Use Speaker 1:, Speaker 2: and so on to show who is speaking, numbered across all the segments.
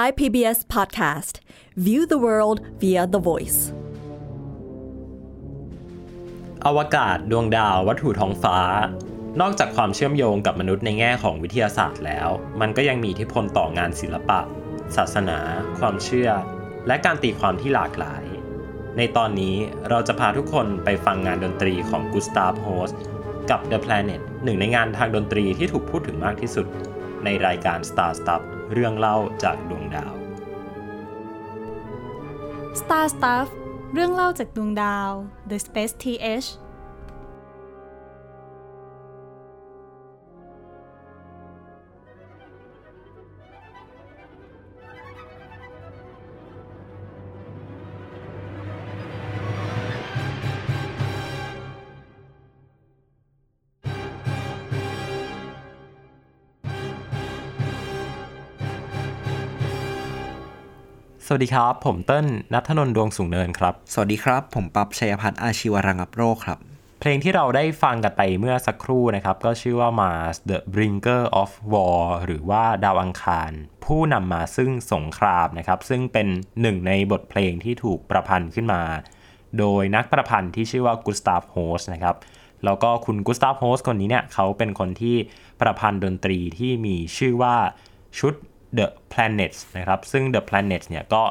Speaker 1: Thai PBS Podcast View the world via the voice
Speaker 2: อวกาศดวงดาววัตถุท้องฟ้า นอกจากความเชื่อมโยงกับมนุษย์ในแง่ของวิทยาศาสตร์แล้ว มันก็ยังมีอิทธิพลต่องานศิลปะ ศาสนา ความเชื่อ และการตีความที่หลากหลาย ในตอนนี้เราจะพาทุกคนไปฟังงานดนตรีของกุสตาฟโฮสกับ The Planet หนึ่งในงานทางดนตรีที่ถูกพูดถึงมากที่สุด ในรายการ Star Stuff เรื่องเล่าจากดวงดาว
Speaker 3: Star Stuff เรื่องเล่าจากดวงดาว The Space TH
Speaker 2: สวัสดีครับ ผมเติ้ลนัทนนท์ดวงสูงเนินครับ
Speaker 4: สวัสดีครับ ผมปั๊บชัยพัฒน์อาชีวรังับโรคครับ
Speaker 2: เพลงที่เราได้ฟังกันไปเมื่อสักครู่นะครับ ก็ชื่อว่า Mars the Bringer of War หรือว่าดาวอังคาร ผู้นำมาซึ่งสงครามนะครับ ซึ่งเป็นหนึ่งในบทเพลงที่ถูกประพันธ์ขึ้นมา โดยนักประพันธ์ที่ชื่อว่ากุสตาฟโฮสนะครับแล้วก็คุณกุสตาฟโฮสคนนี้เนี่ยเขาเป็นคนที่ประพันธ์ดนตรีที่มีชื่อว่าชุด The Planets นะครับ ซึ่ง The Planets เนี่ยก็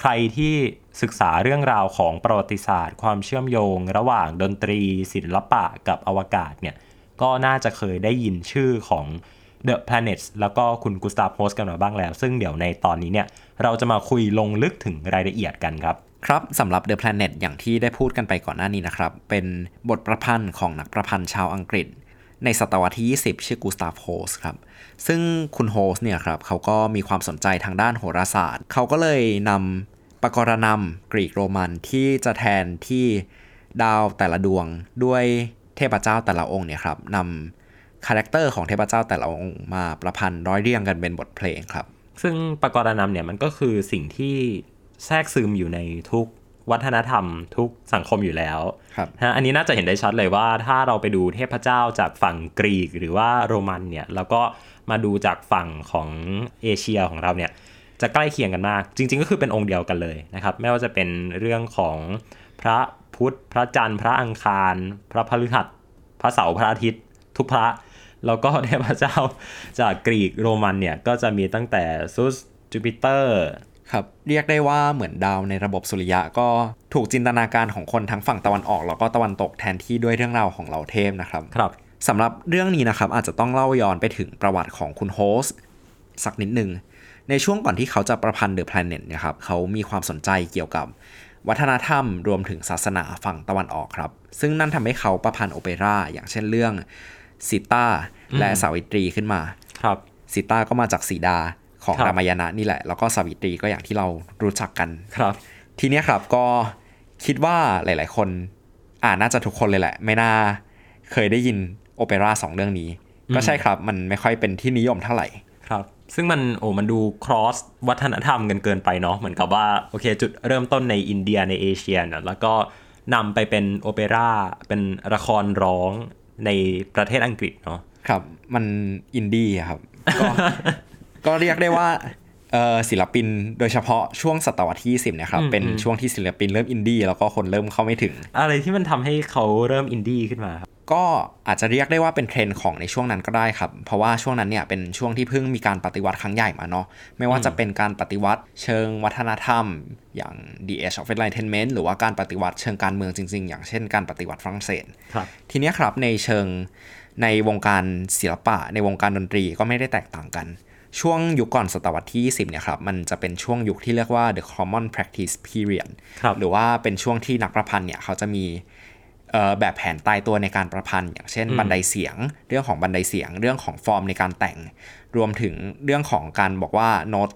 Speaker 2: ใครที่ศึกษาเรื่องราวของประวัติศาสตร์ ความเชื่อมโยง ระหว่างดนตรี ศิลปะกับอวกาศเนี่ยก็น่าจะเคยได้ยินชื่อของ The Planets แล้วก็คุณกุสตาฟโฮสกันมาบ้างแล้ว ซึ่งเดี๋ยวในตอนนี้เนี่ยเราจะมาคุยลงลึกถึงรายละเอียดกันครับ
Speaker 4: ครับสำหรับ The Planet อย่างที่ได้พูดกันไปก่อนหน้านี้นะครับ เป็นบทประพันธ์ของนักประพันธ์ชาวอังกฤษ ในศตวรรษที่ 20 ชื่อกูสตาฟโฮสครับ ซึ่งคุณโฮสเนี่ยครับเขาก็มีความสนใจทางด้านโหราศาสตร์ เขาก็เลยนำปกรณัมกรีกโรมันที่จะแทนที่ดาวแต่ละดวงด้วยเทพเจ้าแต่ละองค์เนี่ยครับนำ character ของเทพเจ้าแต่ละองค์มาประพันธ์ร้อยเรียงกันเป็นบทเพลงครับ
Speaker 2: ซึ่งปกรณัมเนี่ยมันก็คือสิ่งที่แทรกซึมอยู่ในทุก วัฒนธรรมทุกสังคมอยู่แล้ว
Speaker 4: ครับ
Speaker 2: ฮะอันนี้น่าจะเห็นได้ชัดเลยว่า ถ้าเราไปดูเทพเจ้าจากฝั่งกรีกหรือว่าโรมันเนี่ยแล้วก็มาดูจากฝั่งของเอเชียของเราเนี่ยจะใกล้เคียงกันมาก จริง ๆ ก็คือเป็นองค์เดียวกันเลยนะครับ ไม่ว่าจะเป็นเรื่องของพระพุทธพระจันทร์พระอังคาร พระพฤหัส พระเสาร์พระอาทิตย์ ทุกพระ แล้วก็เทพเจ้าจากกรีกโรมันเนี่ยก็จะมีตั้งแต่ซุสจูปิเตอร์
Speaker 4: ครับเรียกได้ว่าเหมือนดาวในระบบสุริยะก็ถูกจินตนาการของคนทั้งฝั่งตะวันออก แล้วก็ตะวันตกแทนที่ด้วยเรื่องราวของเหล่าเทพนะครับ
Speaker 2: ครับ
Speaker 4: สำหรับเรื่องนี้นะครับอาจจะต้องเล่าย้อนไปถึงประวัติของคุณ Holst สักนิดหนึ่งในช่วงก่อนที่เขาจะประพันธ์ The Planets เนี่ยครับเขามีความสนใจเกี่ยวกับวัฒนธรรมรวมถึงศาสนาฝั่งตะวันออกครับ ซึ่งนั่นทำให้เขาประพันธ์โอเปร่าอย่างเช่นเรื่อง Sitaและสาวิตรีขึ้นมา
Speaker 2: ครับ
Speaker 4: ซิต้าก็มาจากสีดา ของ
Speaker 2: ครับ
Speaker 4: รามายณะนี่แหละ แล้วก็สาวิตรีก็อย่างที่เรารู้จักกัน
Speaker 2: ครับ
Speaker 4: ทีเนี้ยครับก็คิดว่าหลาย ๆ คนอ่าน่าจะทุกคนเลยแหละ ไม่น่าเคยได้ยินโอเปร่าสองเรื่องนี้ ก็ใช่ครับมันไม่ค่อยเป็นที่นิยมเท่าไหร่
Speaker 2: ครับ ซึ่งมันโอ้มันดู cross วัฒนธรรมกันเกินไปเนาะเหมือนกับว่าโอเคจุดเริ่มต้นในอินเดียในเอเชียเนอะแล้วก็นำไปเป็นโอเปร่าเป็นละครร้องในประเทศอังกฤษเนาะ
Speaker 4: ครับ มันอินดี้อะครับก็ ก็เรียกได้ว่าเอ่อศิลปินโดยเฉพาะช่วงศตวรรษที่ 20นะครับ เป็นช่วงที่ศิลปินเริ่มอินดี้แล้วก็คนเริ่มเข้าไม่ถึง
Speaker 2: อะไรที่มันทำให้เขาเริ่มอินดี้ขึ้นมาครับ
Speaker 4: ก็อาจจะเรียกได้ว่าเป็นเทรนด์ของในช่วงนั้นก็ได้ครับ เพราะว่าช่วงนั้นเนี่ยเป็นช่วงที่เพิ่งมีการปฏิวัติครั้งใหญ่มาเนาะไม่ว่าจะเป็นการปฏิวัติเชิงวัฒนธรรม อย่าง The Age of Enlightenment หรือว่าการปฏิวัติเชิงการเมืองจริง ๆ อย่างเช่นการปฏิวัติฝรั่งเศส
Speaker 2: ครับ
Speaker 4: ทีเนี้ยครับในเชิงในวงการศิลปะในวงการดนตรีก็ไม่ได้แตกต่างกัน ช่วงยุคก่อนศตวรรษที่ 20เนี่ยครับมันจะเป็นช่วงยุคที่เรียกว่า the common practice period
Speaker 2: ครับ
Speaker 4: หรือว่าเป็นช่วงที่นักประพันธ์เนี่ยเขาจะมีเอ่อแบบแผนตายตัวในการประพันธ์ อย่างเช่น บันไดเสียง เรื่องของบันไดเสียง เรื่องของฟอร์มในการแต่ง รวมถึงเรื่องของการบอกว่าโน้ต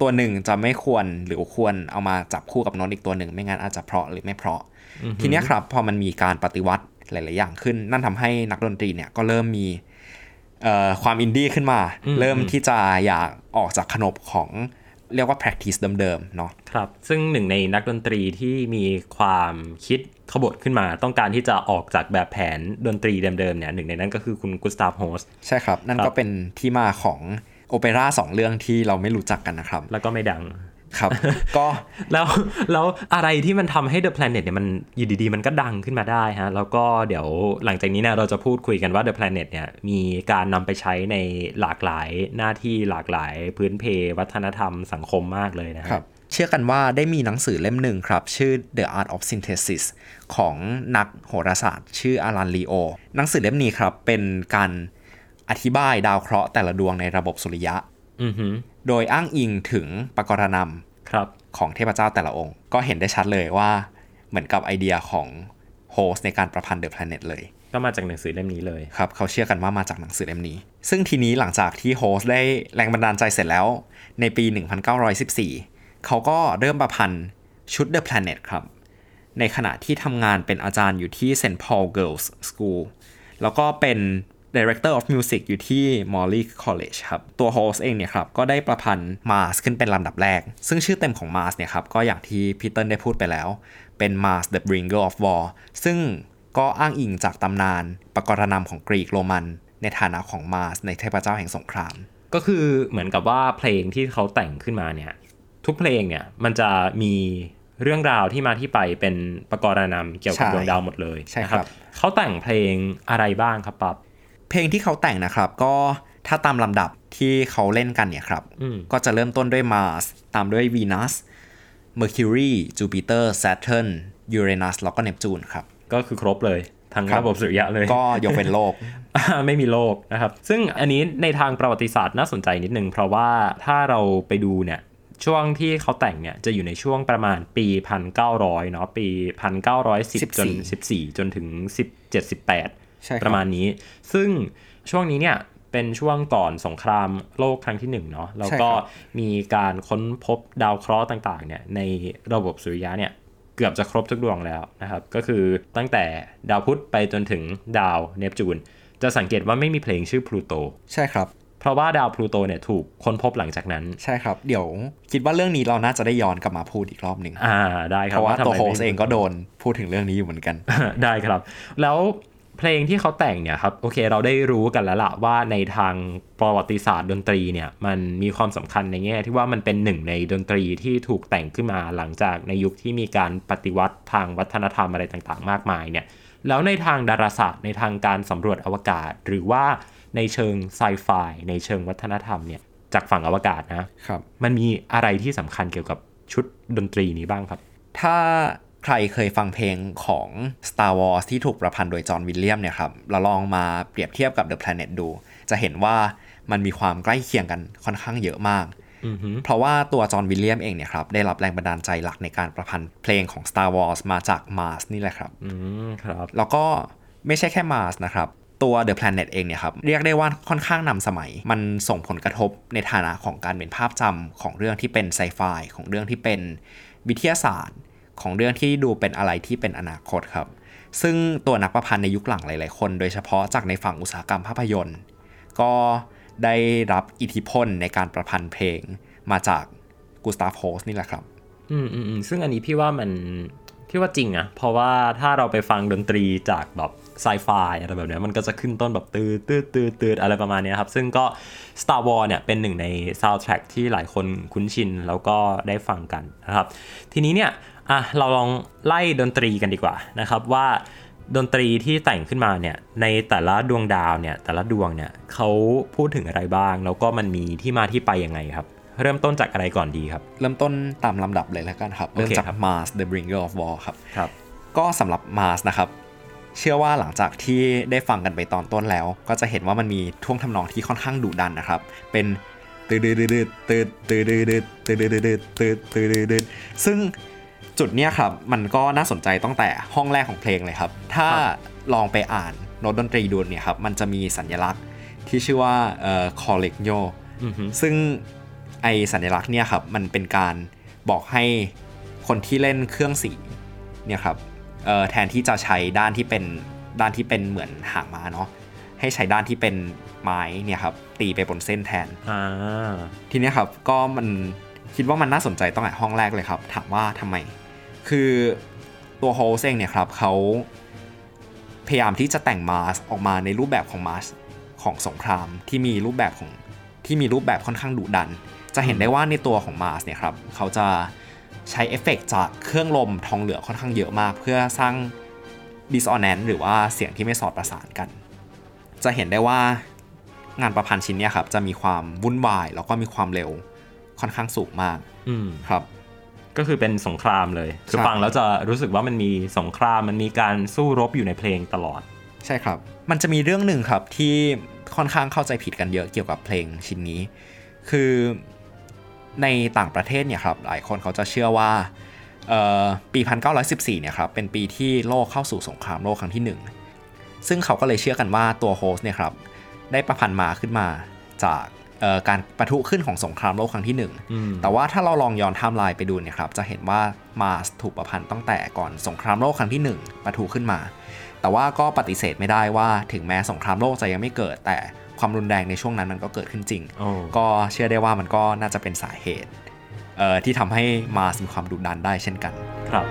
Speaker 4: ตัวหนึ่งจะไม่ควรหรือควรเอามาจับคู่กับโน้ตอีกตัวหนึ่ง ไม่งั้นอาจจะเพราะหรือไม่เพราะ ทีเนี้ยครับพอมันมีการปฏิวัติหลาย ๆ อย่างขึ้น นั่นทำให้นักดนตรีเนี่ยก็เริ่มมีเอ่อ ความอินดี้ขึ้นมา เริ่มที่จะอยากออกจากขนบของเรียกว่า practice เดิมๆเนาะ
Speaker 2: ครับ ซึ่งหนึ่งในนักดนตรีที่มีความคิดขบถขึ้นมา ต้องการที่จะออกจากแบบแผนดนตรีเดิมๆเนี่ยหนึ่งในนั้นก็คือคุณ Gustav Holstส
Speaker 4: ใช่ครับ นั่น
Speaker 2: ครับ
Speaker 4: ก็เป็นที่มาของโอเปร่าสองเรื่องที่เราไม่รู้จักกันนะครับ
Speaker 2: แล้วก็ไม่ดัง
Speaker 4: ครับ ก็
Speaker 2: แล้วแล้วอะไรที่มันทำให้ The Planet เนี่ยมันอยู่ดีๆ มันก็ดังขึ้นมาได้ฮะ แล้วก็เดี๋ยวหลังจากนี้เนี่ยเราจะพูดคุยกันว่า The Planet เนี่ยมีการนำไปใช้ในหลากหลายหน้าที่หลากหลายพื้นเพ วัฒนธรรมสังคมมากเลยนะฮะ
Speaker 4: ครับเชื่อกันว่าได้มีหนังสือเล่มหนึ่งครับ ชื่อ The Art of Synthesis ของนักโหราศาสตร์ ชื่ออารันลีโอหนังสือเล่มนี้ครับเป็นการอธิบายดาวเคราะห์แต่ละดวงในระบบสุริยะ
Speaker 2: อือฮึ
Speaker 4: โดยอ้างอิงถึงปกรณำ
Speaker 2: ครับ
Speaker 4: ของเทพเจ้าแต่ละองค์ ก็เห็นได้ชัดเลยว่าเหมือนกับไอเดียของโฮสในการประพันธ์ The Planet เลย
Speaker 2: ก็มาจากหนังสือเล่มนี้เลย
Speaker 4: ครับเขาเชื่อกันว่ามาจากหนังสือเล่มนี้ ซึ่งทีนี้หลังจากที่โฮสได้แรงบันดาลใจเสร็จแล้ว ในปี 1914 เขาก็เริ่มประพันธ์ชุด The Planet ครับ ในขณะที่ทำงานเป็นอาจารย์อยู่ที่ St. Paul Girls School แล้วก็เป็น Director of Music อยู่ที่ Morley College ครับ ตัวโฮสเองเนี่ยครับ ก็ได้ประพันธ์ Mars ขึ้นเป็นลำดับแรก ซึ่งชื่อเต็มของ Mars เนี่ยครับ ก็อย่างที่พีเตอร์ได้พูดไปแล้ว เป็น Mars the Bringer of War ซึ่งก็อ้างอิงจากตำนานปกรณำของกรีกโรมัน ในฐานะของ Mars ในเทพเจ้าแห่งสงคราม
Speaker 2: ก็คือเหมือนกับว่าเพลงที่เขาแต่งขึ้นมาเนี่ย ทุกเพลงเนี่ยมันจะมีเรื่องราวที่มาที่ไปเป็นประกรณำเกี่ยวกับ
Speaker 4: ใช่
Speaker 2: ดวงดาวหมดเลย
Speaker 4: ใช่
Speaker 2: นะครับเขาแต่งเพลงอะไรบ้างครับปั๊บ
Speaker 4: เพลงที่เขาแต่งนะครับ ก็ถ้าตามลำดับที่เขาเล่นกันเนี่ยครับ
Speaker 2: อืม
Speaker 4: ก็จะเริ่มต้นด้วย Mars ตามด้วย Venus Mercury Jupiter Saturn Uranus แล้วก็ Neptune ครับ
Speaker 2: ก็คือครบเลยทั้ง
Speaker 4: ครับ
Speaker 2: ระบบสุริยะเลย
Speaker 4: ก็ยกเป็นโลก
Speaker 2: ไม่มีโลกนะครับ ซึ่งอันนี้ในทางประวัติศาสตร์น่าสนใจนิดนึง เพราะว่าถ้าเราไปดูเนี่ยช่วงที่เขาแต่งเนี่ยจะอยู่ในช่วงประมาณปี 1900 เนาะปี 1910 จน 14 จนถึง 17 18
Speaker 4: ใช่ครับ
Speaker 2: ประมาณนี้ ซึ่งช่วงนี้เนี่ยเป็นช่วงก่อนสงครามโลกครั้งที่หนึ่งเนาะแล้วก็
Speaker 4: ใช่ครับ
Speaker 2: มีการค้นพบดาวเคราะห์ต่างๆเนี่ยในระบบสุริยะเนี่ยเกือบจะครบทุกดวงแล้วนะครับ ก็คือตั้งแต่ดาวพุธไปจนถึงดาวเนปจูน จะสังเกตว่าไม่มีเพลงชื่อพลูโต
Speaker 4: ใช่ครับ
Speaker 2: เพราะว่าดาวพลูโตเนี่ยถูกค้นพบหลังจากนั้น
Speaker 4: ใช่ครับ เดี๋ยวคิดว่าเรื่องนี้เราน่าจะได้ย้อนกลับมาพูดอีกรอบหนึ่ง
Speaker 2: อ่าได้ค
Speaker 4: เพ
Speaker 2: รับ
Speaker 4: ราะว่า
Speaker 2: ทำ
Speaker 4: ตัว
Speaker 2: ไม
Speaker 4: โฮ
Speaker 2: ไม่
Speaker 4: สเองก็โดนพูดถึงเรื่องนี้อยู่เหมือนกัน
Speaker 2: ได้ครับ แล้ว เพลงที่เขาแต่งเนี่ยครับโอเคเราได้รู้กันแล้วล่ะว่าในทางประวัติศาสตร์ดนตรีเนี่ยมันมีความสำคัญในแง่ที่ว่ามันเป็นหนึ่งในดนตรีที่ถูกแต่งขึ้นมาหลังจากในยุคที่มีการปฏิวัติทางวัฒนธรรมอะไรต่างๆ มากมายเนี่ยแล้วในทางดาราศาสตร์ ในทางการสำรวจอวกาศ หรือว่าในเชิงไซไฟในเชิงวัฒนธรรมเนี่ยจากฝั่งอวกาศนะครับมันมีอะไรที่สำคัญเกี่ยวกับชุดดนตรีนี้บ้างครับ
Speaker 4: ถ้า ใครเคยฟังเพลงของ Star Wars ที่ถูกประพันธ์โดยจอห์นวิลเลียมเนี่ยครับเราลองมาเปรียบเทียบกับ The Planet ดู จะเห็นว่ามันมีความใกล้เคียงกันค่อนข้างเยอะมาก
Speaker 2: อือฮึ
Speaker 4: เพราะว่าตัวจอห์นวิลเลียมเองเนี่ยครับได้รับแรงบันดาลใจหลักในการประพันธ์เพลงของ Star Wars มาจาก Mars นี่แหละครับ
Speaker 2: อืมครับ
Speaker 4: แล้วก็ไม่ใช่แค่ Mars นะครับตัว The Planet เองเนี่ยครับเรียกได้ว่าค่อนข้างนำสมัย มันส่งผลกระทบในฐานะของการเป็นภาพจำของเรื่องที่เป็นไซไฟของเรื่องที่เป็นวิทยาศาสตร์ ของเรื่องที่ดูเป็นอะไรที่เป็นอนาคตครับ ซึ่งตัวนักประพันธ์ในยุคหลังหลาย ๆ คน โดยเฉพาะจากในฝั่งอุตสาหกรรมภาพยนตร์ ก็ได้รับอิทธิพลในการประพันธ์เพลงมาจากกูสตาฟโฮสนี่แหละครับ
Speaker 2: อืมอืมอืมซึ่งอันนี้พี่ว่ามันพี่ว่าจริงอะเพราะว่าถ้าเราไปฟังดนตรีจากแบบไซไฟอะไรแบบนี้มันก็จะขึ้นต้นแบบตืดตืดตืดตืดอะไรประมาณนี้ครับ ซึ่งก็ Star Wars เนี่ยเป็นหนึ่งในซาวด์แทร็กที่หลายคนคุ้นชิน แล้วก็ได้ฟังกันนะครับ ทีนี้เนี่ย อะเราลองไล่ดนตรีกันดีกว่านะครับว่าดนตรีที่แต่งขึ้นมาเนี่ยในแต่ละดวงดาวเนี่ยแต่ละดวงเนี่ยเขาพูดถึงอะไรบ้าง แล้วก็มันมีที่มาที่ไปยังไงครับ เริ่มต้นจากอะไรก่อนดีครับ
Speaker 4: เริ่มต้นตามลำดับเลยแล้วกันครับ
Speaker 2: โอ
Speaker 4: เริ่ม
Speaker 2: เค
Speaker 4: จาก
Speaker 2: ครับ
Speaker 4: Mars the Bringer of War ครับ
Speaker 2: ครับ
Speaker 4: ก็สำหรับ Mars นะครับเชื่อว่าหลังจากที่ได้ฟังกันไปตอนต้นแล้ว ก็จะเห็นว่ามันมีท่วงทำนองที่ค่อนข้างดุดันนะครับ เป็นตืดตืดตืดตืดตืดตืดตืดตืดตืดตืดตืดซึ่ง จุดเนี้ยครับมันก็น่าสนใจตั้งแต่ห้องแรกของเพลงเลยครับ ถ้าลองไปอ่านโน้ตดนตรีดูเนี่ยครับมันจะมีสัญลักษณ์ที่ชื่อว่าเอ่อ collegno
Speaker 2: อือฮึ
Speaker 4: ซึ่งไอสัญลักษณ์เนี่ยครับมันเป็นการบอกให้คนที่เล่นเครื่องสีเนี่ยครับเอ่อแทนที่จะใช้ด้านที่เป็นด้านที่เป็นเหมือนหางม้าเนาะให้ใช้ด้านที่เป็นไม้เนี่ยครับตีไปบนเส้นแทน
Speaker 2: อ่า
Speaker 4: ทีเนี้ยครับก็มันคิดว่ามันน่าสนใจตั้งแต่ห้องแรกเลยครับ ถามว่าทำไม คือตัวโฮเซงเนี่ยครับเขาพยายามที่จะแต่งมาสออกมาในรูปแบบของมาสของสงครามที่มีรูปแบบของที่มีรูปแบบค่อนข้างดุดัน จะเห็นได้ว่าในตัวของมาสเนี่ยครับเขาจะใช้เอฟเฟกต์จากเครื่องลมทองเหลืองค่อนข้างเยอะมาก เพื่อสร้าง dissonance หรือว่าเสียงที่ไม่สอดประสานกัน จะเห็นได้ว่างานประพันธ์ชิ้นเนี้ยครับจะมีความวุ่นวายแล้วก็มีความเร็วค่อนข้างสูงมาก
Speaker 2: อืม
Speaker 4: ครับ
Speaker 2: ก็คือเป็นสงครามเลยคือฟังแล้วจะรู้สึกว่ามันมีสงครามมันมีการสู้รบอยู่ในเพลงตลอด
Speaker 4: ใช่ครับ มันจะมีเรื่องหนึ่งครับที่ค่อนข้างเข้าใจผิดกันเยอะเกี่ยวกับเพลงชิ้นนี้ คือในต่างประเทศเนี่ยครับหลายคนเขาจะเชื่อว่าปี 1914 เนี่ยครับเป็นปีที่โลกเข้าสู่สงครามโลกครั้งที่หนึ่งซึ่งเขาก็เลยเชื่อกันว่าตัวโฮลสต์เนี่ยครับได้ประพันธ์มาขึ้นมาจาก การปะทุขึ้นของสงครามโลกครั้งที่หนึ่ง
Speaker 2: อืม
Speaker 4: แต่ว่าถ้าเราลองย้อนไทม์ไลน์ไปดูเนี่ยครับจะเห็นว่ามาสถูกประพันธ์ตั้งแต่ก่อนสงครามโลกครั้งที่หนึ่งประทุขึ้นมา แต่ว่าก็ปฏิเสธไม่ได้ว่าถึงแม้สงครามโลกจะยังไม่เกิด แต่ความรุนแรงในช่วงนั้นมันก็เกิดขึ้นจริง
Speaker 2: โอ้
Speaker 4: ก็เชื่อได้ว่ามันก็น่าจะเป็นสาเหตุเอ่อที่ทำให้มาสมีความดุดันได้เช่นกัน
Speaker 2: ครับ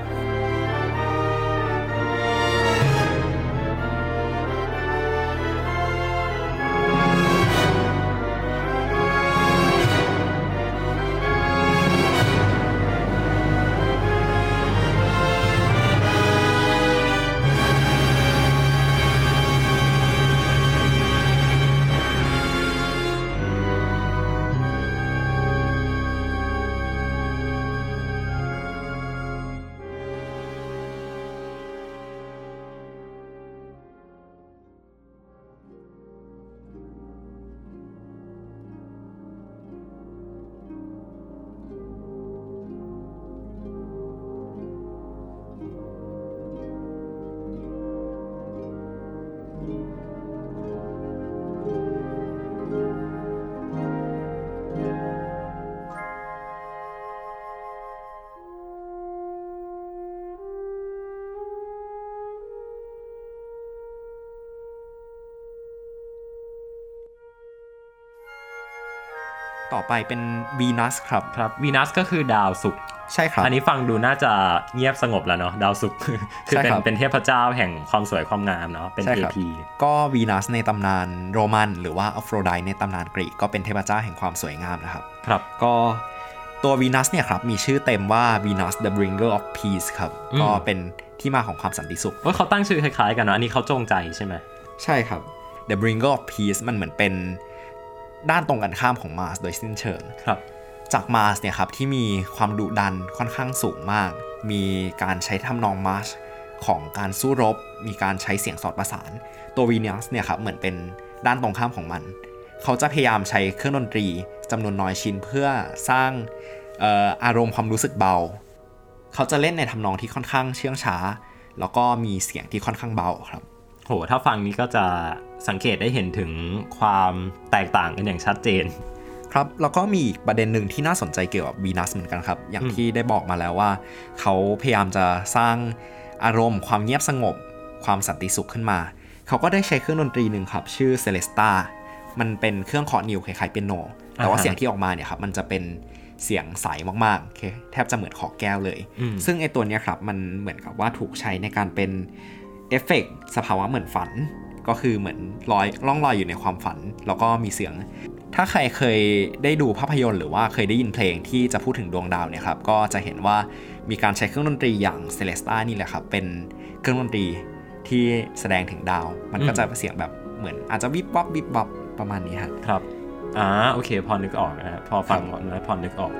Speaker 4: ต่อไปเป็นวีนัสครับ
Speaker 2: ครับวีนัสก็คือดาวศุกร์
Speaker 4: ใช่ครับ
Speaker 2: อันนี้ฟังดูน่าจะเงียบสงบแล้วเนาะดาวศุกร์คือ
Speaker 4: ใช่
Speaker 2: เป็น
Speaker 4: ครับ
Speaker 2: เป็นเทพเจ้าแห่งความสวยความงามเนาะเป็น
Speaker 4: ใช่ครับ
Speaker 2: AP
Speaker 4: ก็วีนัสในตำนานโรมัน หรือว่าอโฟโรไดในตำนานกรีกก็เป็นเทพเจ้าแห่งความสวยงามนะครับ
Speaker 2: ครับ
Speaker 4: ก็ตัววีนัสเนี่ยครับมีชื่อเต็มว่า Venus the Bringer of Peace ครับ
Speaker 2: อืม
Speaker 4: ก็เป็นที่มาของความสันติสุข
Speaker 2: ว่าเขาตั้งชื่อคล้ายๆกันเนาะอันนี้เขาจงใจใช่ไหม
Speaker 4: ใช่ครับ The Bringer of Peace มันเหมือนเป็น ด้านตรงกันข้ามของมาสโดยสิ้นเชิง
Speaker 2: ครับ
Speaker 4: จากมาสเนี่ยครับที่มีความดุดันค่อนข้างสูงมาก มีการใช้ทำนองมาร์ชของการสู้รบ มีการใช้เสียงสอดประสาน ตัววีนัสเนี่ยครับเหมือนเป็นด้านตรงข้ามของมัน เขาจะพยายามใช้เครื่องดนตรีจำนวนน้อยชิ้นเพื่อสร้างเอ่ออารมณ์ความรู้สึกเบา เขาจะเล่นในทำนองที่ค่อนข้างเชื่องช้า แล้วก็มีเสียงที่ค่อนข้างเบาครับ
Speaker 2: โหถ้าฟังนี้ก็จะสังเกตได้เห็นถึงความแตกต่างกันอย่างชัดเจน
Speaker 4: ครับแล้วก็มีอีกประเด็นหนึ่งที่น่าสนใจเกี่ยวกับวีนัสเหมือนกันครับ อย่าง
Speaker 2: อืม
Speaker 4: ที่ได้บอกมาแล้วว่า เขาพยายามจะสร้างอารมณ์ความเงียบสงบ ความสันติสุขขึ้นมา เขาก็ได้ใช้เครื่องดนตรีหนึ่งครับ ชื่อเซเลสตามันเป็นเครื่องเคาะนิ้วคล้ายๆเปียโน แต่ว่า
Speaker 2: อ่าฮะ
Speaker 4: เสียงที่ออกมาเนี่ยครับมันจะเป็นเสียงใสมากๆโอเคแทบจะเหมือนขอแก้วเลย
Speaker 2: อืม
Speaker 4: ซึ่งไอตัวเนี้ยครับมันเหมือนกับว่าถูกใช้ในการเป็น เอฟเฟกต์สภาวะเหมือนฝัน ก็คือเหมือนลอยล่องลอยอยู่ในความฝัน แล้วก็มีเสียง ถ้าใครเคยได้ดูภาพยนตร์หรือว่าเคยได้ยินเพลงที่จะพูดถึงดวงดาวเนี่ยครับ ก็จะเห็นว่ามีการใช้เครื่องดนตรีอย่างเซเลสตานี่แหละครับ เป็นเครื่องดนตรีที่แสดงถึงดาว มันก็จะเสียงแบบเหมือนอาจจะวิบวับวิบวับประมาณนี้ครับ
Speaker 2: ครับอ่าโอเค พอนึกออกนะครับพอฟังแล้วพอนึกออก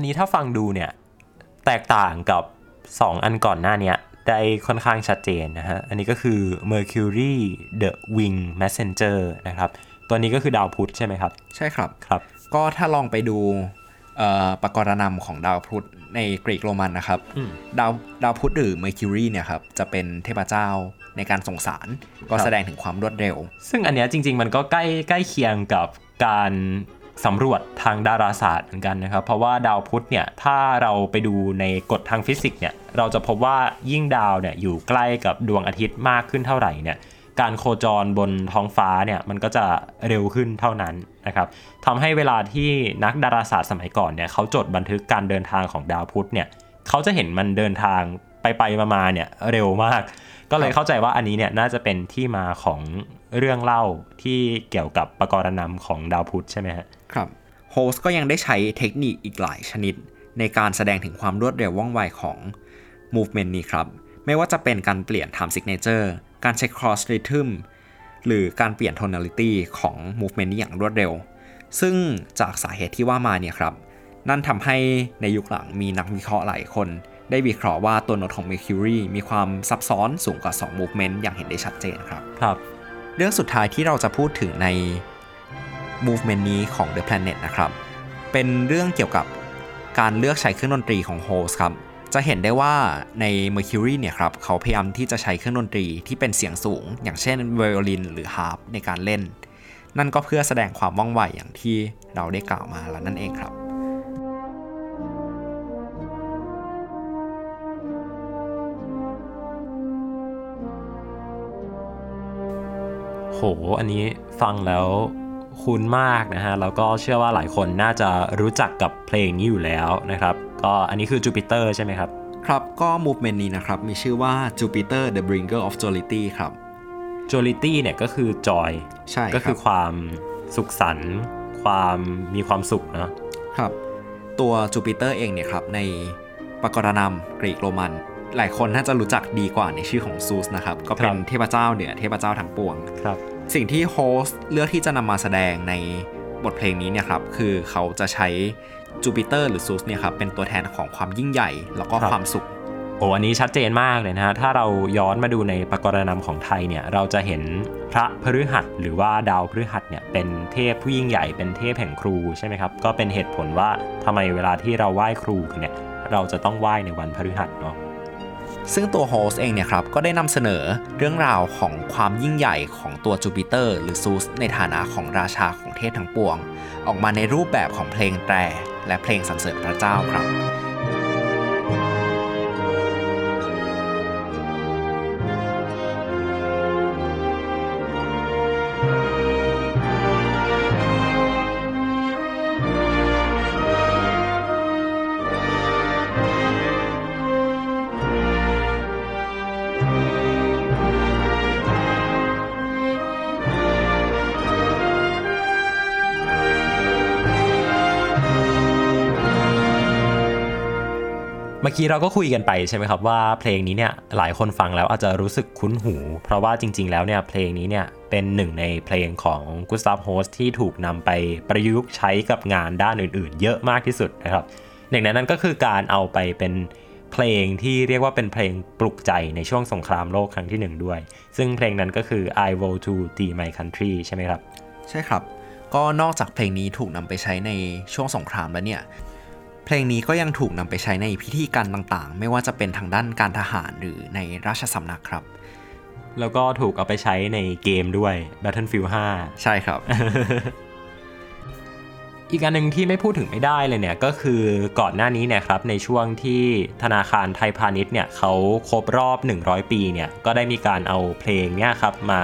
Speaker 2: นนี้ถ้าฟังดูเนี่ยแแตกต่างกับ 2 อันก่อนหน้าเนี้ยได้ค่อนข้างชัดเจนนะฮะ อันนี้ก็คือ Mercury the Wing Messenger นะครับ ตัวนี้ก็คือดาวพุธใช่ไหมครับ
Speaker 4: ใช่ครับ
Speaker 2: ครับ
Speaker 4: ก็ถ้าลองไปดูเอ่อปกรณำของดาวพุธในกรีกโรมันนะครับ
Speaker 2: อืม
Speaker 4: ดาวดาวพุธหรือ Mercury เนี่ยครับ จะเป็นเทพเจ้าในการส่งสาร ก็
Speaker 2: ครับ
Speaker 4: แสดงถึงความรวดเร็ว
Speaker 2: ซึ่งอันเนี้ยจริง ๆ มันก็ใกล้ใกล้เคียงกับการ สำรวจทางดาราศาสตร์เหมือนกันนะครับ เพราะว่าดาวพุธเนี่ยถ้าเราไปดูในกฎทางฟิสิกส์เนี่ยเราจะพบว่ายิ่งดาวเนี่ยอยู่ใกล้กับดวงอาทิตย์มากขึ้นเท่าไหร่เนี่ยการโคจรบนท้องฟ้าเนี่ยมันก็จะเร็วขึ้นเท่านั้นนะครับทำให้เวลาที่นักดาราศาสตร์สมัยก่อนเนี่ยเขาจดบันทึกการเดินทางของดาวพุธเนี่ยเขาจะเห็นมันเดินทางไปไปๆมาๆเนี่ยเร็วมาก ก็เลยเข้าใจว่าอันนี้เนี่ยน่าจะเป็นที่มาของ เรื่องเล่าที่เกี่ยวกับปกรณำของดาวพุธใช่ไหมฮะ
Speaker 4: ครับโฮสก็ยังได้ใช้เทคนิคอีกหลายชนิด ในการแสดงถึงความรวดเร็วว่องไวของ movement นี้ครับ ไม่ว่าจะเป็นการเปลี่ยน time signature การเช็ค cross rhythm หรือการเปลี่ยน tonality ของ movement นี้อย่างรวดเร็ว ซึ่งจากสาเหตุที่ว่ามาเนี่ยครับ นั่นทำให้ในยุคหลังมีนักวิเคราะห์หลายคน ได้วิเคราะห์ว่าตัวโน้ตของ Mercury มีความซับซ้อนสูงกว่า 2 movement อย่างเห็นได้ชัดเจนครับ
Speaker 2: ครับ
Speaker 4: เรื่องสุดท้ายที่เราจะพูดถึงใน movement นี้ของ The Planet นะครับ เป็นเรื่องเกี่ยวกับการเลือกใช้เครื่องดนตรีของ Host ครับ จะเห็นได้ว่าใน Mercury เนี่ยครับเขาพยายามที่จะใช้เครื่องดนตรีที่เป็นเสียงสูง อย่างเช่นไวโอลินหรือฮาร์ปในการเล่น นั่นก็เพื่อแสดงความว่องไวอย่างที่เราได้กล่าวมาแล้วนั่นเองครับ
Speaker 2: โห อันนี้ฟังแล้วคุ้นมากนะฮะ แล้วก็เชื่อว่าหลายคนน่าจะรู้จักกับเพลงนี้อยู่แล้วนะครับ ก็อันนี้คือจูปิเตอร์ใช่ไหมครับ
Speaker 4: ครับก็ movement นี้นะครับ มีชื่อว่า Jupiter the Bringer of Jollity ครับ
Speaker 2: jollity เนี่ยก็คือ joy
Speaker 4: ใช่ครับ
Speaker 2: ก็คือความสุขสันต์ความมีความสุขเนอะ
Speaker 4: ครับ ตัวจูปิเตอร์เองเนี่ยครับในปกรณัมกรีกโรมัน หลายคนน่าจะรู้จักดีกว่าในชื่อของซูสนะครับ ก็เป็นเทพเจ้าเหนือเทพเจ้าทั้งปวง
Speaker 2: ครับ
Speaker 4: สิ่งที่โฮลสต์เลือกที่จะนำมาแสดงในบทเพลงนี้เนี่ยครับ คือเขาจะใช้จูปิเตอร์หรือซูสเนี่ยครับ เป็นตัวแทนของความยิ่งใหญ่ แล้วก็
Speaker 2: ครับ
Speaker 4: ความสุข
Speaker 2: โอ้อันนี้ชัดเจนมากเลยนะฮะ ถ้าเราย้อนมาดูในปกรณัมของไทยเนี่ย เราจะเห็นพระพฤหัสหรือว่าดาวพฤหัสเนี่ย เป็นเทพผู้ยิ่งใหญ่ เป็นเทพแห่งครูใช่ไหมครับ ก็เป็นเหตุผลว่าทำไมเวลาที่เราไหว้ครูกันเนี่ย เราจะต้องไหว้ในวันพฤหัสเนาะ
Speaker 4: ซึ่งตัวโฮสเองเนี่ยครับก็ได้นำเสนอเรื่องราวของความยิ่งใหญ่ของตัวจูปิเตอร์หรือซูสในฐานะของราชาของเทพทั้งปวง ออกมาในรูปแบบของเพลงแตรและเพลงสรรเสริญพระเจ้าครับ
Speaker 2: มื่อกี้เราก็คุยกันไปใช่ไหมครับว่าเพลงนี้เนี่ยหลายคนฟังแล้วอาจจะรู้สึกคุ้นหู เพราะว่าจริง ๆ แล้วเนี่ยเพลงนี้เนี่ยเป็นหนึ่งในเพลงของกุสตาฟโฮสที่ถูกนำไปประยุกต์ใช้กับงานด้านอื่น ๆ เยอะมากที่สุดนะครับหนึ่งในนั้นก็คือการเอาไปเป็นเพลงที่เรียกว่าเป็นเพลงปลุกใจในช่วงสงครามโลกครั้งที่หนึ่งด้วย ซึ่งเพลงนั้นก็คือ I Vow to Thee My Country ใช่ไหมครับ
Speaker 4: ใช่ครับ ก็นอกจากเพลงนี้ถูกนำไปใช้ในช่วงสงครามแล้วเนี่ย เพลงนี้ก็ยังถูกนำไปใช้ในพิธีการต่างๆ ไม่ว่าจะเป็นทางด้านการทหารหรือในราชสำนักครับ
Speaker 2: แล้วก็ถูกเอาไปใช้ในเกมด้วย Battlefield 5
Speaker 4: ใช่ครับ
Speaker 2: อีกอันหนึ่งที่ไม่พูดถึงไม่ได้เลยเนี่ย ก็คือก่อนหน้านี้เนี่ยครับ ในช่วงที่ธนาคารไทยพาณิชย์เนี่ยเขาครบรอบ 100 ปีเนี่ย ก็ได้มีการเอาเพลงเนี่ยครับมา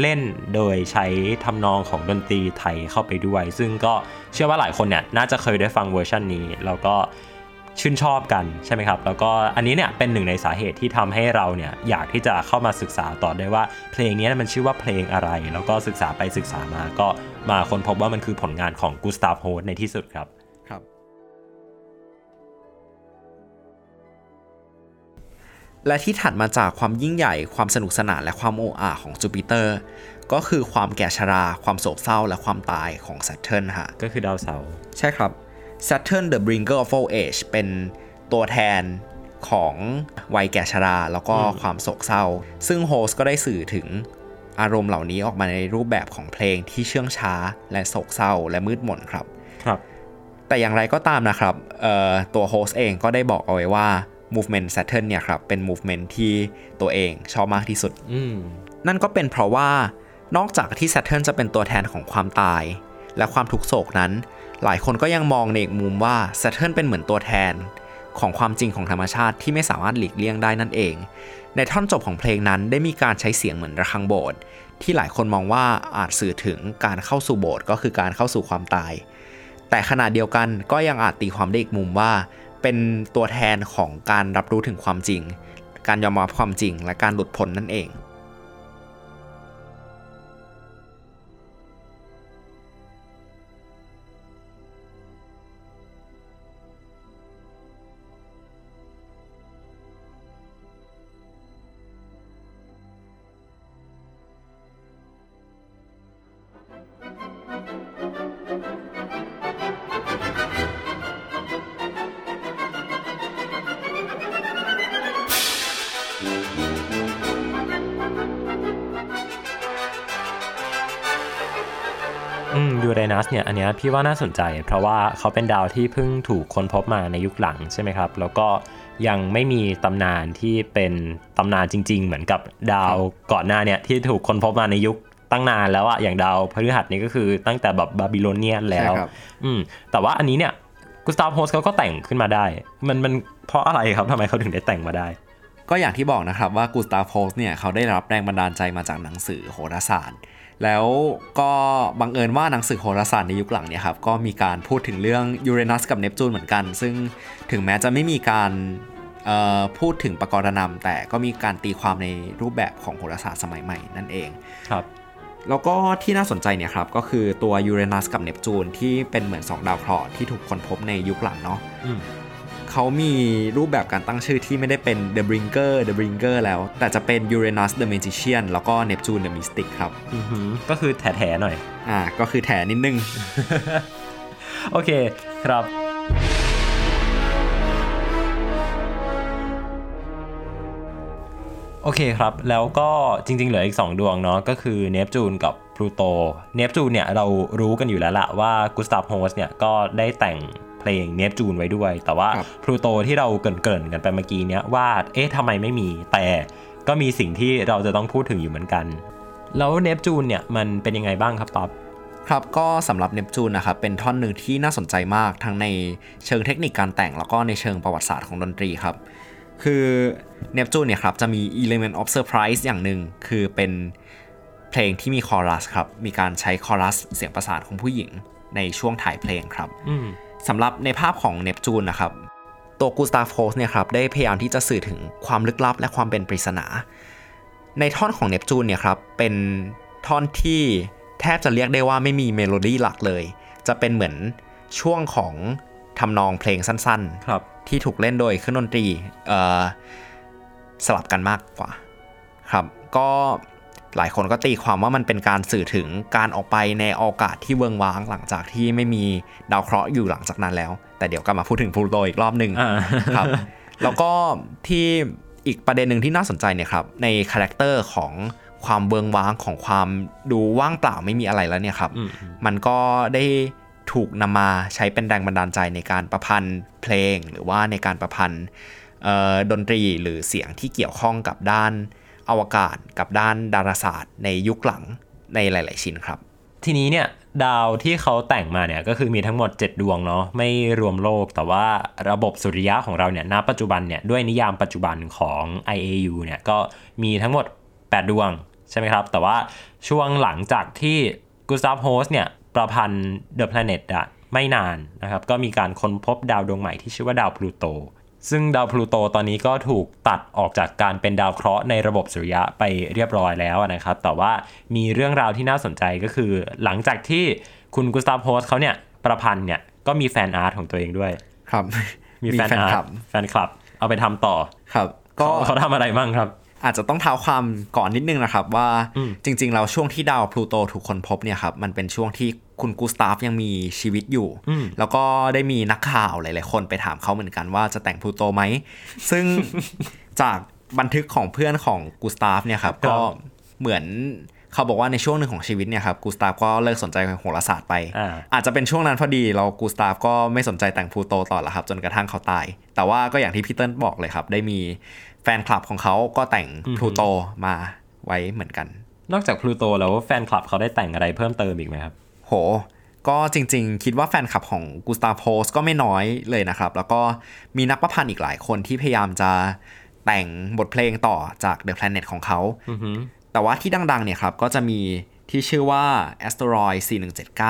Speaker 2: เล่นโดยใช้ทำนองของดนตรีไทยเข้าไปด้วย ซึ่งก็เชื่อว่าหลายคนเนี่ยน่าจะเคยได้ฟังเวอร์ชันนี้ แล้วก็ชื่นชอบกันใช่ไหมครับ แล้วก็อันนี้เนี่ยเป็นหนึ่งในสาเหตุที่ทำให้เราเนี่ยอยากที่จะเข้ามาศึกษาต่อได้ว่าเพลงนี้มันชื่อว่าเพลงอะไร แล้วก็ศึกษาไปศึกษามาก็มาค้นพบว่ามันคือผลงานของกูสตาฟโฮสในที่สุดครับ
Speaker 4: และที่ถัดมาจากความยิ่งใหญ่ ความสนุกสนานและความโอ้อาของจูปิเตอร์ก็คือความแก่ชรา ความโศกเศร้าและความตายของ Saturn ฮะ
Speaker 2: ก็คือดาวเสาร์
Speaker 4: ใช่ครับ Saturn the Bringer of Old Age เป็นตัวแทนของวัยแก่ชรา แล้วก็
Speaker 2: อืม
Speaker 4: ความโศกเศร้า ซึ่งโฮสก็ได้สื่อถึงอารมณ์เหล่านี้ออกมาในรูปแบบของเพลงที่เชื่องช้า และโศกเศร้า และมืดมนครับ
Speaker 2: ครับ
Speaker 4: แต่อย่างไรก็ตามนะครับเอ่อตัวโฮสเองก็ได้บอกเอาไว้ว่า movement Saturn เนี่ยครับเป็น movement ที่ตัวเองชอบมากที่สุด
Speaker 2: อืม
Speaker 4: นั่นก็เป็นเพราะว่านอกจากที่ Saturn จะเป็นตัวแทนของความตาย และความทุกข์โศกนั้น หลายคนก็ยังมองในอีกมุมว่า Saturn เป็นเหมือนตัวแทนของความจริงของธรรมชาติที่ไม่สามารถหลีกเลี่ยงได้นั่นเอง ในท่อนจบของเพลงนั้นได้มีการใช้เสียงเหมือนระฆังโบสถ์ที่หลายคนมองว่าอาจสื่อถึงการเข้าสู่โบสถ์ก็คือการเข้าสู่ความตาย แต่ขณะเดียวกันก็ยังอาจตีความได้อีกมุมว่า เป็นตัวแทนของการรับรู้ถึงความจริง การยอมรับความจริงและการหลุดพ้นนั่นเอง
Speaker 2: นัสเนี่ยอันเนี้ยพี่ว่าน่าสนใจ เพราะว่าเขาเป็นดาวที่เพิ่งถูกค้นพบมาในยุคหลังใช่ไหมครับ แล้วก็ยังไม่มีตำนานที่เป็นตำนานจริง ๆ เหมือนกับดาวก่อนหน้าเนี่ยที่ถูกค้นพบมาในยุคตั้งนานแล้วอะอย่างดาวพฤหัสนี่ก็คือตั้งแต่แบบบาบิโลเนียนแล้ว
Speaker 4: ใช่ครับ
Speaker 2: อืมแต่ว่าอันนี้เนี่ยกุสตาฟโฮลสต์เขาก็แต่งขึ้นมาได้ มันมันเพราะอะไรครับทำไมเขาถึงได้แต่งมาได้
Speaker 4: ก็อย่างที่บอกนะครับว่ากูสตาฟโฮลสต์เนี่ยเขาได้รับแรงบันดาลใจมาจากหนังสือโหราศาสตร์ แล้วก็บังเอิญว่าหนังสือโหราศาสตร์ในยุคหลังเนี่ยครับก็มีการพูดถึงเรื่องยูเรนัสกับเนปจูนเหมือนกัน ซึ่งถึงแม้จะไม่มีการเอ่อพูดถึงปรกรณำแต่ก็มีการตีความในรูปแบบของโหราศาสตร์สมัยใหม่นั่นเอง
Speaker 2: ครับ
Speaker 4: แล้วก็ที่น่าสนใจเนี่ยครับก็คือตัวยูเรนัสกับเนปจูนที่เป็นเหมือน 2 ดาวเคราะห์ที่ถูกค้นพบในยุคหลังเนาะ
Speaker 2: อืม
Speaker 4: เขามีรูปแบบการตั้งชื่อที่ไม่ได้เป็น The Bringer The Bringer แล้ว แต่จะเป็น Uranus the Magician แล้วก็ Neptune the Mystic ครับ
Speaker 2: อือหือก็คือแถๆหน่อย
Speaker 4: อ่า ก็คือแถนิดนึง
Speaker 2: โอเคครับโอเคครับ แล้วก็จริง ๆ เหลืออีก 2 ดวงเนาะก็คือเนปจูนกับพลูโตเนปจูนเนี่ยเรารู้กันอยู่แล้วละว่ากุสตาฟโฮสเนี่ยก็ได้แต่งเพ ลงเนปจูนไว้ด้วย แต่ว่า
Speaker 4: ครับ
Speaker 2: พลูโตที่เราเกริ่นๆกันไปเมื่อกี้เนี้ยว่าเอ๊ะทำไมไม่มีแต่ก็มีสิ่งที่เราจะต้องพูดถึงอยู่เหมือนกัน แล้วเนปจูนเนี่ยมันเป็นยังไงบ้างครับต๊อบ
Speaker 4: ครับก็สำหรับเนปจูนนะครับเป็นท่อนหนึ่งที่น่าสนใจมากทั้งในเชิงเทคนิคการแต่งแล้วก็ในเชิงประวัติศาสตร์ของดนตรีครับ คือเนปจูนเนี่ยครับจะมี element of surprise อย่างหนึ่งคือเป็นเพลงที่มีคอรัสครับ มีการใช้คอรัสเสียงประสานของผู้หญิงในช่วงถ่ายเพลงครับ
Speaker 2: อืม
Speaker 4: สำหรับในภาพของเนปจูนนะครับตัวกูสตาฟโฮลสต์เนี่ยครับได้พยายามที่จะสื่อถึงความลึกลับและความเป็นปริศนา ในท่อนของเนปจูนเนี่ยครับเป็นท่อนที่แทบจะเรียกได้ว่าไม่มีเมโลดี้หลักเลย จะเป็นเหมือนช่วงของทำนองเพลงสั้น
Speaker 2: ครับ
Speaker 4: ๆที่ถูกเล่นโดยเครื่องดนตรีเอ่อสลับกันมากกว่าครับ ก็ หลายคนก็ตีความว่ามันเป็นการสื่อถึงการออกไปในอากาศที่เวิ้งว้างหลังจากที่ไม่มีดาวเคราะห์อยู่หลังจากนั้นแล้ว แต่เดี๋ยวกลับมาพูดถึงพลูโตอีกรอบหนึ่ง
Speaker 2: อ่า
Speaker 4: ครับแล้วก็ที่อีกประเด็นหนึ่งที่น่าสนใจเนี่ยครับใน character ของความเวิ้งว้างของความดูว่างเปล่าไม่มีอะไรแล้วเนี่ยครับ
Speaker 2: อืม
Speaker 4: มันก็ได้ถูกนำมาใช้เป็นแรงบันดาลใจในการประพันธ์เพลง หรือว่าในการประพันธ์เอ่อดนตรีหรือเสียงที่เกี่ยวข้องกับด้าน อวกาศกับด้านดาราศาสตร์ ในยุคหลังในหลาย ๆ ชิ้นครับ
Speaker 2: ทีนี้เนี่ยดาวที่เขาแต่งมาเนี่ยก็คือมีทั้งหมด 7 ดวงเนาะไม่รวมโลก แต่ว่าระบบสุริยะของเราเนี่ยณปัจจุบันเนี่ยด้วยนิยามปัจจุบันของ IAU เนี่ยก็มีทั้งหมด 8 ดวงใช่ไหมครับ แต่ว่าช่วงหลังจากที่กูสตาฟโฮลสต์เนี่ยประพันธ์ The Planet อะไม่นานนะครับ ก็มีการค้นพบดาวดวงใหม่ที่ชื่อว่าดาวพลูโต ซึ่งดาวพลูโตตอนนี้ก็ถูกตัดออกจากการเป็นดาวเคราะห์ในระบบสุริยะไปเรียบร้อยแล้วนะครับ แต่ว่ามีเรื่องราวที่น่าสนใจก็คือ หลังจากที่คุณกุสตาฟโฮสเขาเนี่ยประพันธ์เนี่ยก็มีแฟนอาร์ตของตัวเองด้วย
Speaker 4: ครับ
Speaker 2: มีแฟนอาร์ตแฟนคลับ เอาไปทำต่อ
Speaker 4: ครับ ก็
Speaker 2: เขาเขาทำอะไรบ้างครับ
Speaker 4: อาจจะต้องเท้าความก่อนนิดนึงนะครับว่า
Speaker 2: อืม
Speaker 4: จริง ๆ แล้วช่วงที่ดาวพลูโตถูกค้นพบเนี่ยครับมันเป็นช่วงที่ คุณกูสตาฟยังมีชีวิตอยู่
Speaker 2: อืม
Speaker 4: แล้วก็ได้มีนักข่าวหลาย ๆ คนไปถามเขาเหมือนกันว่าจะแต่งพลูโตไหม ซึ่งจากบันทึกของเพื่อนของกูสตาฟเนี่ยครับ
Speaker 2: ครับ
Speaker 4: ก็เหมือนเขาบอกว่าในช่วงหนึ่งของชีวิตเนี่ยครับกูสตาฟก็เลิกสนใจโหราศาสตร์ไป
Speaker 2: อ่า
Speaker 4: อาจจะเป็นช่วงนั้นพอดีแล้วกูสตาฟก็ไม่สนใจแต่งพลูโตต่อแล้วครับ จนกระทั่งเขาตาย แต่ว่าก็อย่างที่พี่เติ้ลบอกเลยครับ ได้มีแฟนคลับของเขาก็แต่งพลูโตมาไว้เหมือนกัน
Speaker 2: นอกจากพลูโตแล้วแฟนคลับเขาได้แต่งอะไรเพิ่มเติมอีกไหมครับ
Speaker 4: โห ก็จริงๆ คิดว่าแฟนคลับของกูสตาฟโฮลสต์ก็ไม่น้อยเลยนะครับ แล้วก็มีนักประพันธ์อีกหลายคนที่พยายามจะแต่งบทเพลงต่อจาก The Planet ของเขา
Speaker 2: อือฮึ
Speaker 4: แต่ว่าที่ดังๆ เนี่ยครับ ก็จะมีที่ชื่อว่า Asteroid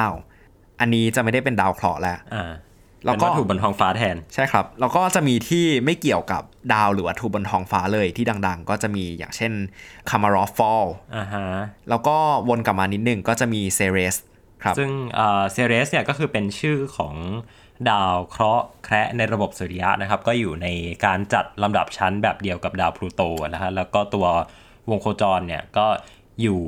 Speaker 4: 4179 อันนี้จะไม่ได้เป็นดาวเคราะห์แล้ว
Speaker 2: อ่า
Speaker 4: แล้ว
Speaker 2: เป็น
Speaker 4: ก็
Speaker 2: วัตถุบนท้องฟ้าแทน
Speaker 4: ใช่ครับ แล้วก็จะมีที่ไม่เกี่ยวกับดาวหรือวัตถุบนท้องฟ้าเลยที่ดัง ๆ ก็จะมีอย่างเช่น Kamarov Fall
Speaker 2: อ่าฮะ
Speaker 4: แล้วก็วนกลับมานิดนึงก็จะมี Ceres ครับ
Speaker 2: ซึ่งเซเรสเนี่ยก็คือเป็นชื่อของดาวเคราะห์แคระในระบบสุริยะนะครับ ก็อยู่ในการจัดลำดับชั้นแบบเดียวกับดาวพลูโตนะฮะแล้วก็ตัววงโคจรเนี่ยก็อยู่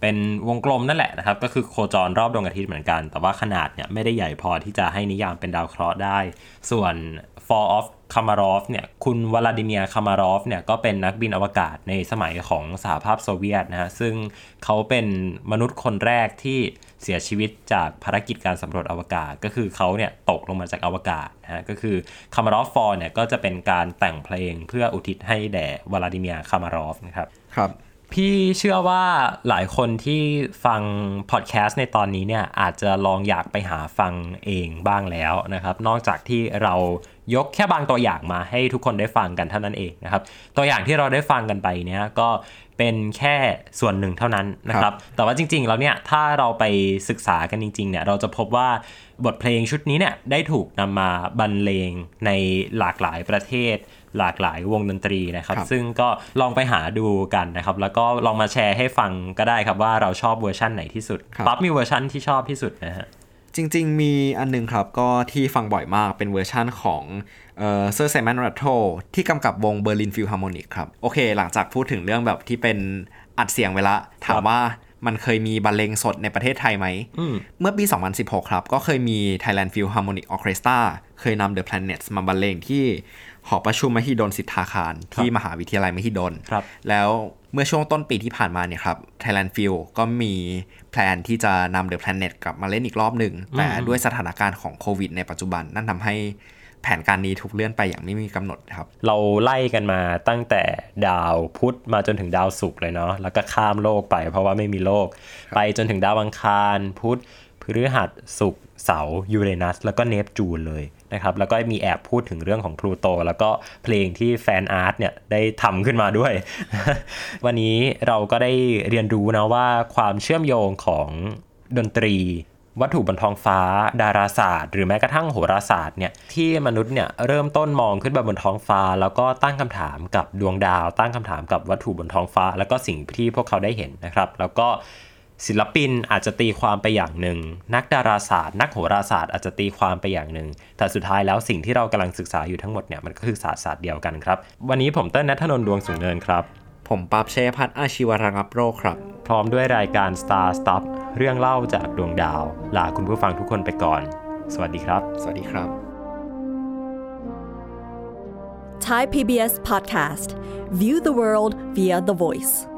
Speaker 2: เป็นวงกลมนั่นแหละนะครับ ก็คือโคจรรอบดวงอาทิตย์เหมือนกัน แต่ว่าขนาดเนี่ยไม่ได้ใหญ่พอที่จะให้นิยามเป็นดาวเคราะห์ได้ ส่วน Fall of Kamarov เนี่ยคุณวลาดิเมียคามารอฟเนี่ยก็เป็นนักบินอวกาศในสมัยของสหภาพโซเวียตนะฮะซึ่งเขาเป็นมนุษย์คนแรกที่ เสียชีวิตจากภารกิจการสำรวจอวกาศ ก็คือเขาเนี่ยตกลงมาจากอวกาศนะฮะก็คือคามารอฟฟอร์เนี่ยก็จะเป็นการแต่งเพลงเพื่ออุทิศให้แด่วลาดิเมียร์คามารอฟนะครับ
Speaker 4: ครับ
Speaker 2: พี่เชื่อว่าหลายคนที่ฟังพอดแคสต์ในตอนนี้เนี่ยอาจจะลองอยากไปหาฟังเองบ้างแล้วนะครับ นอกจากที่เรายกแค่บางตัวอย่างมาให้ทุกคนได้ฟังกันเท่านั้นเองนะครับ ตัวอย่างที่เราได้ฟังกันไปเนี่ยก็ เป็นแค่ส่วนหนึ่งเท่านั้นนะครับ แต่ว่าจริงๆแล้วเนี่ยถ้าเราไปศึกษากันจริงๆเนี่ยเราจะพบว่าบทเพลงชุดนี้เนี่ยได้ถูกนำมาบรรเลงในหลากหลายประเทศ หลากหลายวงดนตรีนะครับ
Speaker 4: ครับ
Speaker 2: ซึ่งก็ลองไปหาดูกันนะครับ แล้วก็ลองมาแชร์ให้ฟังก็ได้ครับว่าเราชอบเวอร์ชั่นไหนที่สุด
Speaker 4: ครับ
Speaker 2: ปั๊บมีเวอร์ชั่นที่ชอบที่สุดนะฮะ
Speaker 4: จริง ๆ มีอันหนึ่งครับก็ที่ฟังบ่อยมากเป็นเวอร์ชั่นของเอ่อเซอร์ไซมอนรัตเทิลที่กำกับวงเบอร์ลินฟิลฮาร์โมนิกครับโอเค หลังจากพูดถึงเรื่องแบบที่เป็นอัดเสียงไว้ละถามว่ามันเคยมีบรรเลงสดในประเทศไทยไหม
Speaker 2: อืม
Speaker 4: เมื่อปี 2016 ครับ ก็เคยมี Thailand Philharmonic Orchestra เคยนำ The Planets มาบรรเลงที่หอประชุมมหิดลสิทธาคาร ที่มหาวิทยาลัยมหิดล
Speaker 2: ครับ
Speaker 4: แล้วเมื่อช่วงต้นปีที่ผ่านมาเนี่ยครับ Thailand Phil ก็มี plan ที่จะนำ The Planet กลับมาเล่นอีกรอบหนึ่ง แต่ด้วยสถานการณ์ของโควิดในปัจจุบันนั่นทำให้แผนการนี้ถูกเลื่อนไปอย่างไม่มีกำหนดครับ
Speaker 2: เราไล่กันมาตั้งแต่ดาวพุธมาจนถึงดาวศุกร์เลยเนาะแล้วก็ข้ามโลกไปเพราะว่าไม่มีโลก ไปจนถึงดาวอังคาร พุธพฤหัสศุกร์เสาร์ยูเรนัส แล้วก็เนปจูนเลย นะครับแล้วก็มีแอบพูดถึงเรื่องของพลูโตแล้วก็เพลงที่ fan art เนี่ยได้ทำขึ้นมาด้วย วันนี้เราก็ได้เรียนรู้นะว่าความเชื่อมโยงของดนตรี วัตถุบนท้องฟ้า ดาราศาสตร์ หรือแม้กระทั่งโหราศาสตร์เนี่ยที่มนุษย์เนี่ยเริ่มต้นมองขึ้นไปบนท้องฟ้า แล้วก็ตั้งคำถามกับดวงดาว ตั้งคำถามกับวัตถุบนท้องฟ้า แล้วก็สิ่งที่พวกเขาได้เห็นนะครับ แล้วก็ ศิลปินอาจจะตีความไปอย่างหนึ่ง นักดาราศาสตร์ นักโหราศาสตร์อาจจะตีความไปอย่างหนึ่ง แต่สุดท้ายแล้วสิ่งที่เรากำลังศึกษาอยู่ทั้งหมดเนี่ยมันก็คือศาสตร์ศาสตร์เดียวกันครับ วันนี้ผมเต้นนัทนนท์ดวงสูงเนินครับ
Speaker 4: ผมปราบเชยพัฒน์อาชีวรังับโรคครับ
Speaker 2: พร้อมด้วยรายการ Star Stop เรื่องเล่าจากดวงดาว ลาคุณผู้ฟังทุกคนไปก่อน สวัสดีครับ
Speaker 4: สวัสดีครับ
Speaker 1: Thai PBS podcast. View the world via the voice.